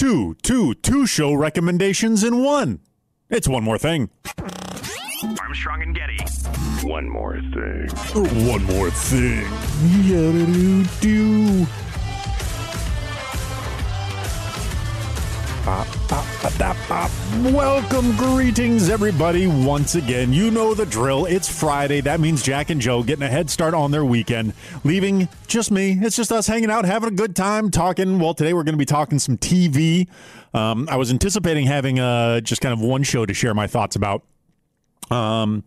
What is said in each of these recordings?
Two, two, two show recommendations in one. It's one more thing. Armstrong and Getty. One more thing. One more thing. Yeah-do-do. Bop, Welcome, greetings, everybody. Once again, you know the drill. It's Friday. That means Jack and Joe getting a head start on their weekend, leaving just me. It's just us hanging out, having a good time, talking. Well, today we're going to be talking some TV. Um, I was anticipating having uh, just kind of one show to share my thoughts about. Um,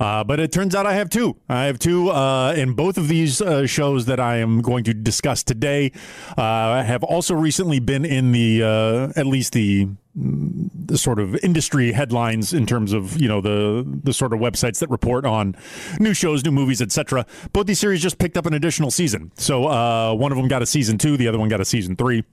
uh, but it turns out I have two. I have two, uh, and both of these uh, shows that I am going to discuss today uh, have also recently been in the uh, at least the the sort of industry headlines in terms of you know the the sort of websites that report on new shows, new movies, etc. Both these series just picked up an additional season. So uh, one of them got a season two, the other one got a season three.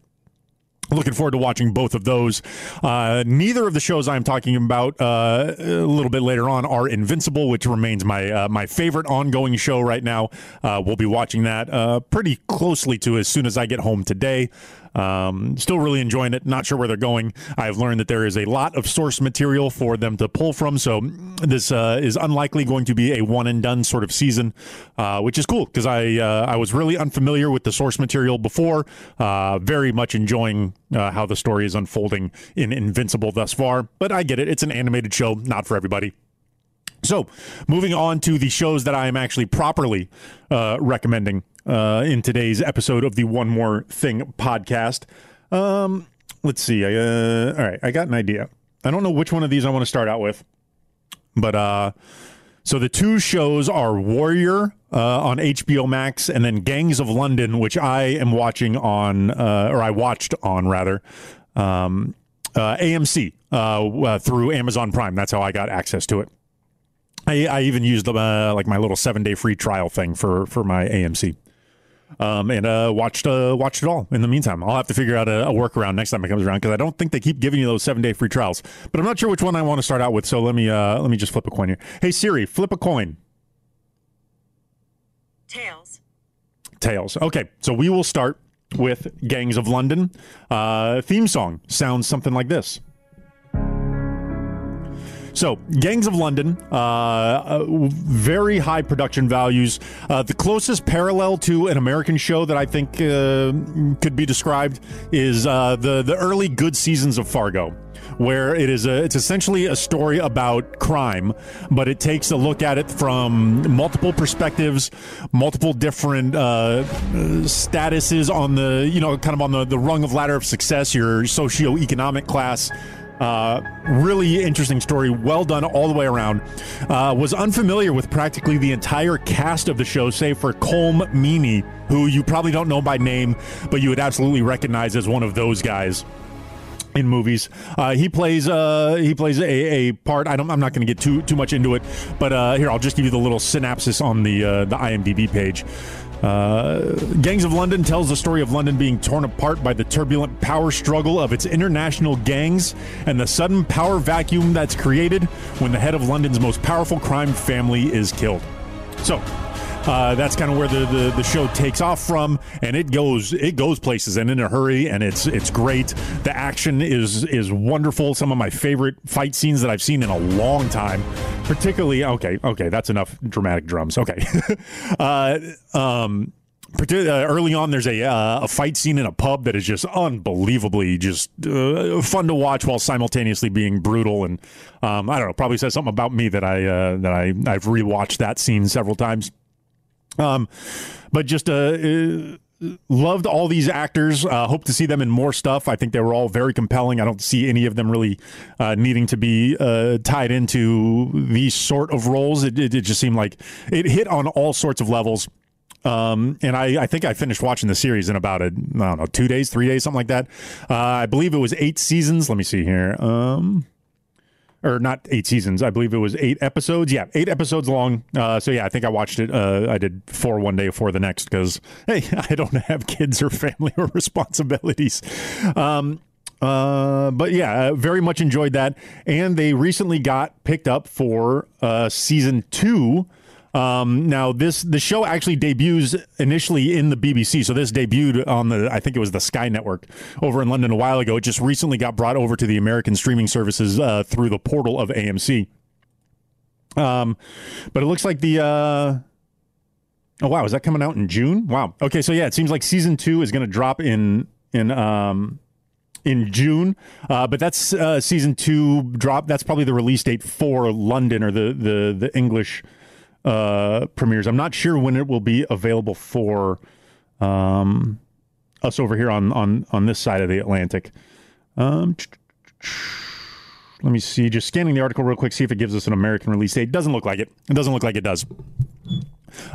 Looking forward to watching both of those. Uh, neither of the shows I'm talking about uh, a little bit later on are Invincible, which remains my uh, my favorite ongoing show right now. Uh, we'll be watching that uh, pretty closely to as soon as I get home today. Um, still really enjoying it. Not sure where they're going. I've learned that there is a lot of source material for them to pull from. So this uh, is unlikely going to be a one and done sort of season, uh, which is cool because I uh, I was really unfamiliar with the source material before. Uh, very much enjoying uh, how the story is unfolding in Invincible thus far. But I get it. It's an animated show, not for everybody. So, moving on to the shows that I am actually properly uh, recommending uh, in today's episode of the One More Thing podcast. Um, let's see. I, uh, all right, I got an idea. I don't know which one of these I want to start out with, but uh, so the two shows are Warrior uh, on HBO Max and then Gangs of London, which I am watching on, uh, or I watched on rather, um, uh, AMC uh, uh, through Amazon Prime. That's how I got access to it. I, I even used uh, like my little seven day free trial thing for for my AMC. Um, and uh, watched uh, watched it all. In the meantime, I'll have to figure out a, a workaround next time it comes around because I don't think they keep giving you those seven day free trials. But I'm not sure which one I want to start out with. So let me uh, let me just flip a coin here. Hey Siri, flip a coin. Tails. Tails. Okay, so we will start with Gangs of London. Uh, theme song sounds something like this. So, Gangs of London, uh, uh, very high production values. Uh, the closest parallel to an American show that I think uh, could be described is uh, the the early good seasons of Fargo where it is a it's essentially a story about crime, but it takes a look at it from multiple perspectives, multiple different uh, statuses on the you know kind of on the, the rung of ladder of success, your socioeconomic class. Uh, really interesting story, well done all the way around. Uh, was unfamiliar with practically the entire cast of the show, save for Colm Meaney, who you probably don't know by name, but you would absolutely recognize as one of those guys in movies. Uh, he plays uh, he plays a, a part. I don't, I'm not going to get too too much into it, but uh, here I'll just give you the little synopsis on the uh, the IMDb page. Uh, Gangs of London tells the story of London being torn apart by the turbulent power struggle of its international gangs and the sudden power vacuum that's created when the head of London's most powerful crime family is killed. So, uh, that's kind of where the, the, the show takes off from, and it goes it goes places and in a hurry, and it's it's great. The action is is wonderful. Some of my favorite fight scenes that I've seen in a long time, particularly. Okay, okay, that's enough dramatic drums. Okay, uh, um. Uh, early on, there's a uh, a fight scene in a pub that is just unbelievably just uh, fun to watch while simultaneously being brutal and um, I don't know probably says something about me that I uh, that I I've rewatched that scene several times. Um, but just uh, uh, loved all these actors. Uh, hope to see them in more stuff. I think they were all very compelling. I don't see any of them really uh, needing to be uh, tied into these sort of roles. It, it, it, just seemed like it hit on all sorts of levels. Um, and I, I, think I finished watching the series in about a, I don't know, two days, three days, something like that. Uh, I believe it was eight seasons. Let me see here. Um, or not eight seasons. I believe it was eight episodes. Yeah, eight episodes long. Uh, so yeah, I think I watched it. Uh, I did four one day four the next because hey, I don't have kids or family or responsibilities. Um, uh, but yeah, very much enjoyed that. And they recently got picked up for uh, season two um, now, this the show actually debuts initially in the BBC, so this debuted on the I think it was the Sky Network over in London a while ago. It just recently got brought over to the American streaming services uh, through the portal of AMC. Um, but it looks like the. Uh, oh wow, is that coming out in June? Wow. Okay, so yeah, it seems like season two is going to drop in in um in June. Uh, but that's uh, season two drop. That's probably the release date for London or the the the English uh, premieres. I'm not sure when it will be available for um, us over here on on on this side of the Atlantic. Um, let me see. Just scanning the article real quick, see if it gives us an American release date. Doesn't look like it. It doesn't look like it does.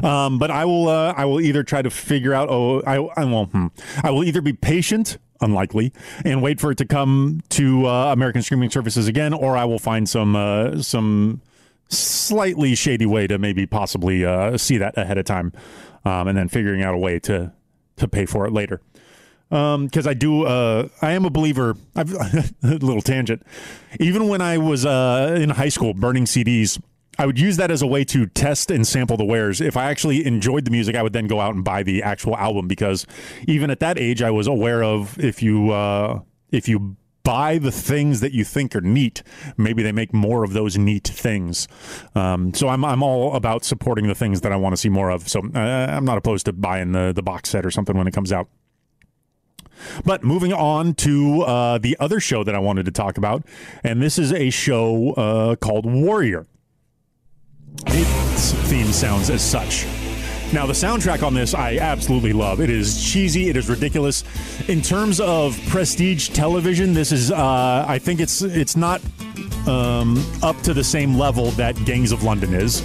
Um, but I will. Uh, I will either try to figure out. Oh, I. I will. Hmm. I will either be patient, unlikely, and wait for it to come to uh, American streaming services again, or I will find some uh, some slightly shady way to maybe possibly uh, see that ahead of time, um, and then figuring out a way to to pay for it later. Because um, I do, uh, I am a believer. I've a little tangent. Even when I was uh, in high school, burning CDs. I would use that as a way to test and sample the wares. If I actually enjoyed the music, I would then go out and buy the actual album because even at that age, I was aware of if you uh, if you buy the things that you think are neat. Maybe they make more of those neat things. Um, so I'm I'm all about supporting the things that I want to see more of. So uh, I'm not opposed to buying the the box set or something when it comes out. But moving on to uh, the other show that I wanted to talk about, and this is a show uh, called Warrior. Its theme sounds as such. Now, the soundtrack on this I absolutely love. It is cheesy, it is ridiculous. In terms of prestige television, this is uh, I think it's it's not um, up to the same level that Gangs of London is.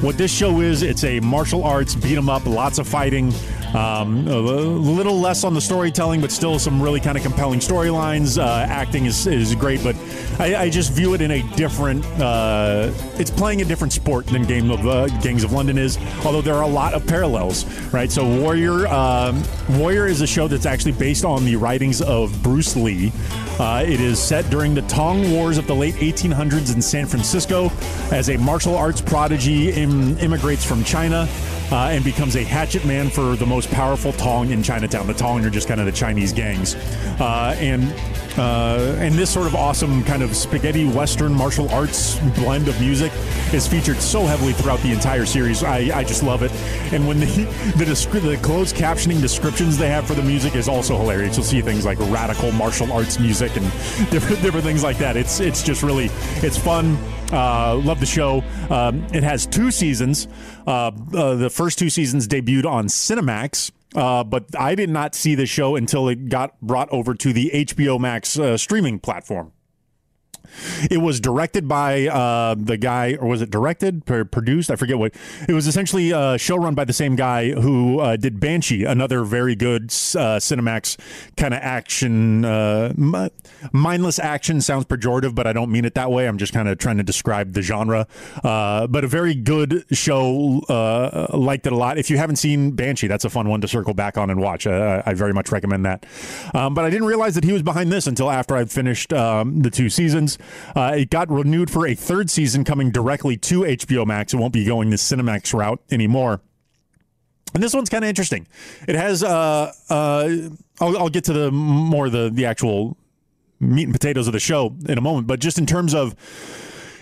What this show is, it's a martial arts beat 'em up, lots of fighting, um, a little less on the storytelling, but still some really kind of compelling storylines. Uh, acting is, is great, but I, I, just view it in a different. Uh, it's playing a different sport than Game of uh, Gangs of London is, although there are a lot of parallels, right? So Warrior, um, Warrior is a show that's actually based on the writings of Bruce Lee. Uh, it is set during the Tong Wars of the late 1800s in San Francisco as a martial arts prodigy Im- immigrates from China uh, and becomes a hatchet man for the most powerful Tong in Chinatown. The Tong are just kind of the Chinese gangs. Uh, and Uh, and this sort of awesome kind of spaghetti western martial arts blend of music is featured so heavily throughout the entire series. I, I just love it. And when the the, descri- the closed captioning descriptions they have for the music is also hilarious. You'll see things like radical martial arts music and different different things like that. It's it's just really it's fun. Uh, love the show. Um, it has two seasons. Uh, uh, the first two seasons debuted on Cinemax. Uh, but I did not see the show until it got brought over to the HBO Max uh, streaming platform. It was directed by uh, the guy, or was it directed, produced? I forget what. It was essentially a show run by the same guy who uh, did Banshee, another very good uh, Cinemax kind of action, uh, mindless action. Sounds pejorative, but I don't mean it that way. I'm just kind of trying to describe the genre. Uh, but a very good show. Uh, liked it a lot. If you haven't seen Banshee, that's a fun one to circle back on and watch. I very much recommend that. Um, but I didn't realize that he was behind this until after I'd finished um, the two seasons. Uh, it got renewed for a third season coming directly to HBO Max. It won't be going the Cinemax route anymore. And this one's kind of interesting. It has, uh, uh, I'll, I'll, get to the more the the actual meat and potatoes of the show in a moment, but just in terms of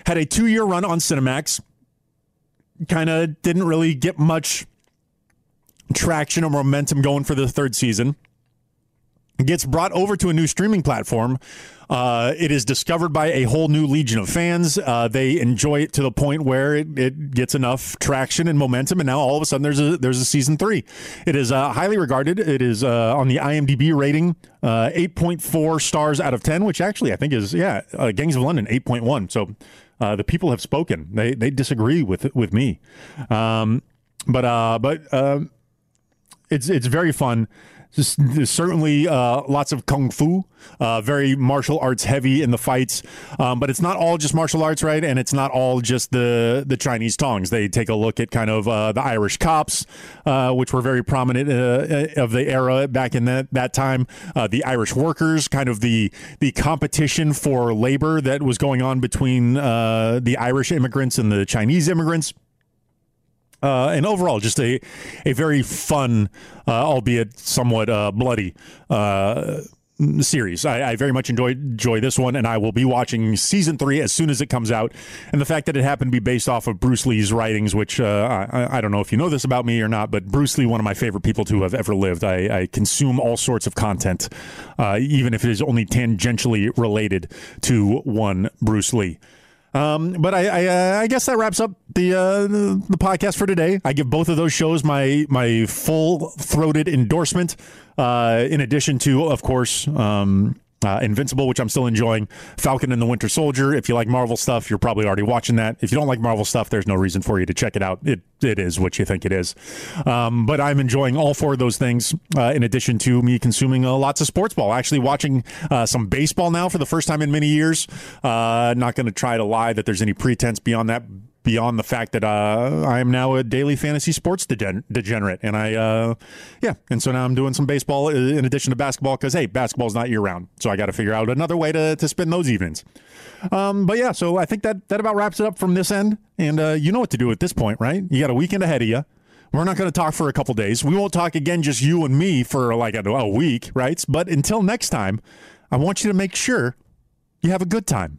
had a two year run on Cinemax, kind of didn't really get much traction or momentum going for the third season. Gets brought over to a new streaming platform uh, it is discovered by a whole new legion of fans. Uh, they enjoy it to the point where it, it, gets enough traction and momentum, and now all of a sudden there's a there's a season three. It is uh, highly regarded. It is uh, on the IMDb rating uh, eight point four stars out of ten, which actually I think is yeah, uh, Gangs of London eight point one. So the people have spoken. They they disagree with with me, um, but but it's it's very fun. Certainly uh, lots of kung fu, uh, very martial arts heavy in the fights, um, but it's not all just martial arts, right? And it's not all just the the Chinese tongs. They take a look at kind of uh, the Irish cops, uh, which were very prominent uh, of the era back in that that time. Uh, the Irish workers, kind of the the competition for labor that was going on between the Irish immigrants and the Chinese immigrants. Uh, and overall, just a a very fun, uh, albeit somewhat uh, bloody uh, series. I, I, very much enjoy enjoy this one, and I will be watching season three as soon as it comes out. And the fact that it happened to be based off of Bruce Lee's writings, which uh, I, I, don't know if you know this about me or not, but Bruce Lee, one of my favorite people to have ever lived. I, I consume all sorts of content, uh, even if it is only tangentially related to one Bruce Lee. Um, but I, I, uh, I, guess that wraps up the, uh, the, the podcast for today. I give both of those shows my my full throated endorsement. Uh, in addition to, of course, um, uh, Invincible, which I'm still enjoying. Falcon and the Winter Soldier. If you like Marvel stuff, you're probably already watching that. If you don't like Marvel stuff, there's no reason for you to check it out. It it is what you think it is. Um, but I'm enjoying all four of those things. Uh, in addition to me consuming uh, lots of sports ball, actually watching uh, some baseball now for the first time in many years. Uh, not going to try to lie that there's any pretense beyond that beyond the fact that uh, I am now a daily fantasy sports degen- degenerate, and I, uh, yeah, and so now I'm doing some baseball in addition to basketball because hey, basketball's not year round, so I got to figure out another way to to spend those evenings. Um, but yeah, so I think that that about wraps it up from this end, and uh, you know what to do at this point, right? You got a weekend ahead of you. We're not going to talk for a couple days. We won't talk again, just you and me for like a, a week, right? But until next time, I want you to make sure you have a good time.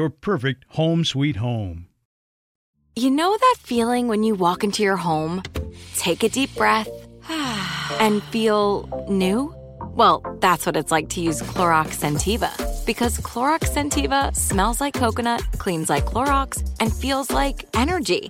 your perfect home sweet home. You know that feeling when you walk into your home, take a deep breath, and feel new? Well, that's what it's like to use Clorox Scentiva. Because Clorox Scentiva smells like coconut, cleans like Clorox, and feels like energy.